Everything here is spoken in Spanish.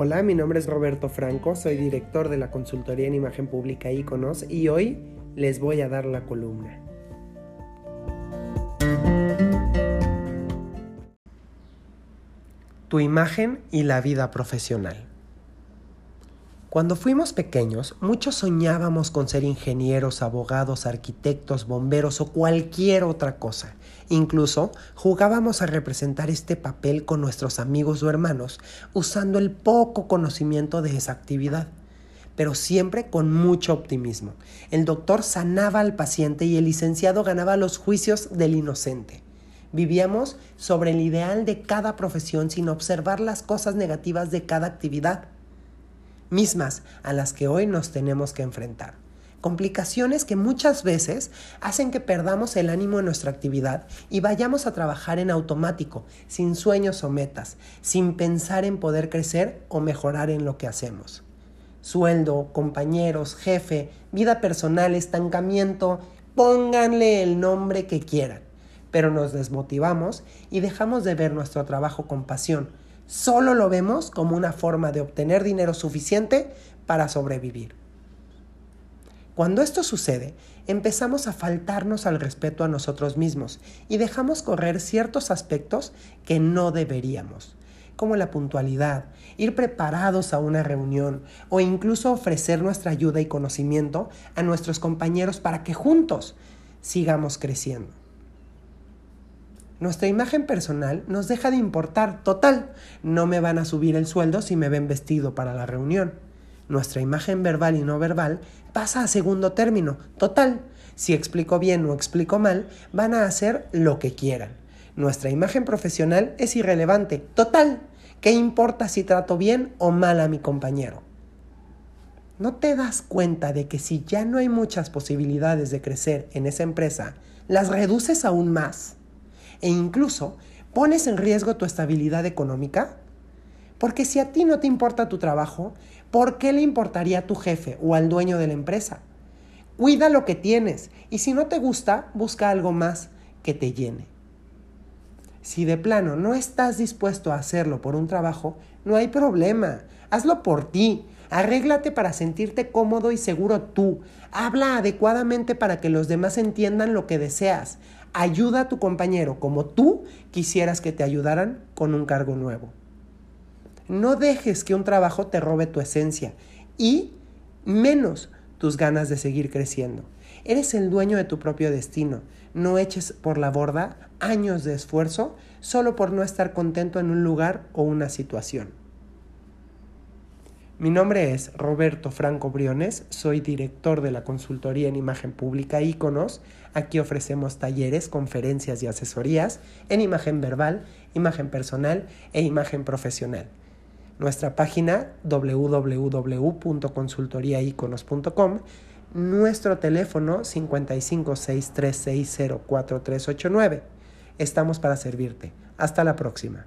Hola, mi nombre es Roberto Franco, soy director de la consultoría en imagen pública Iconos y hoy les voy a dar la columna. Tu imagen y la vida profesional. Cuando fuimos pequeños, muchos soñábamos con ser ingenieros, abogados, arquitectos, bomberos o cualquier otra cosa. Incluso jugábamos a representar este papel con nuestros amigos o hermanos, usando el poco conocimiento de esa actividad, pero siempre con mucho optimismo. El doctor sanaba al paciente y el licenciado ganaba los juicios del inocente. Vivíamos sobre el ideal de cada profesión sin observar las cosas negativas de cada actividad mismas a las que hoy nos tenemos que enfrentar. Complicaciones que muchas veces hacen que perdamos el ánimo en nuestra actividad y vayamos a trabajar en automático, sin sueños o metas, sin pensar en poder crecer o mejorar en lo que hacemos. Sueldo, compañeros, jefe, vida personal, estancamiento, pónganle el nombre que quieran, pero nos desmotivamos y dejamos de ver nuestro trabajo con pasión, solo lo vemos como una forma de obtener dinero suficiente para sobrevivir. Cuando esto sucede, empezamos a faltarnos al respeto a nosotros mismos y dejamos correr ciertos aspectos que no deberíamos, como la puntualidad, ir preparados a una reunión o incluso ofrecer nuestra ayuda y conocimiento a nuestros compañeros para que juntos sigamos creciendo. Nuestra imagen personal nos deja de importar. Total, no me van a subir el sueldo si me ven vestido para la reunión. Nuestra imagen verbal y no verbal pasa a segundo término. Total, si explico bien o explico mal, van a hacer lo que quieran. Nuestra imagen profesional es irrelevante. Total, ¿qué importa si trato bien o mal a mi compañero? ¿No te das cuenta de que si ya no hay muchas posibilidades de crecer en esa empresa, las reduces aún más? E incluso pones en riesgo tu estabilidad económica? Porque si a ti no te importa tu trabajo, ¿por qué le importaría a tu jefe o al dueño de la empresa? Cuida lo que tienes y si no te gusta, busca algo más que te llene. Si de plano no estás dispuesto a hacerlo por un trabajo, no hay problema. Hazlo por ti. Arréglate para sentirte cómodo y seguro tú. Habla adecuadamente para que los demás entiendan lo que deseas. Ayuda a tu compañero como tú quisieras que te ayudaran con un cargo nuevo. No dejes que un trabajo te robe tu esencia y menos tus ganas de seguir creciendo. Eres el dueño de tu propio destino. No eches por la borda años de esfuerzo solo por no estar contento en un lugar o una situación. Mi nombre es Roberto Franco Briones, soy director de la consultoría en imagen pública Iconos. Aquí ofrecemos talleres, conferencias y asesorías en imagen verbal, imagen personal e imagen profesional. Nuestra página www.consultoriaiconos.com, nuestro teléfono 5563604389. Estamos para servirte. Hasta la próxima.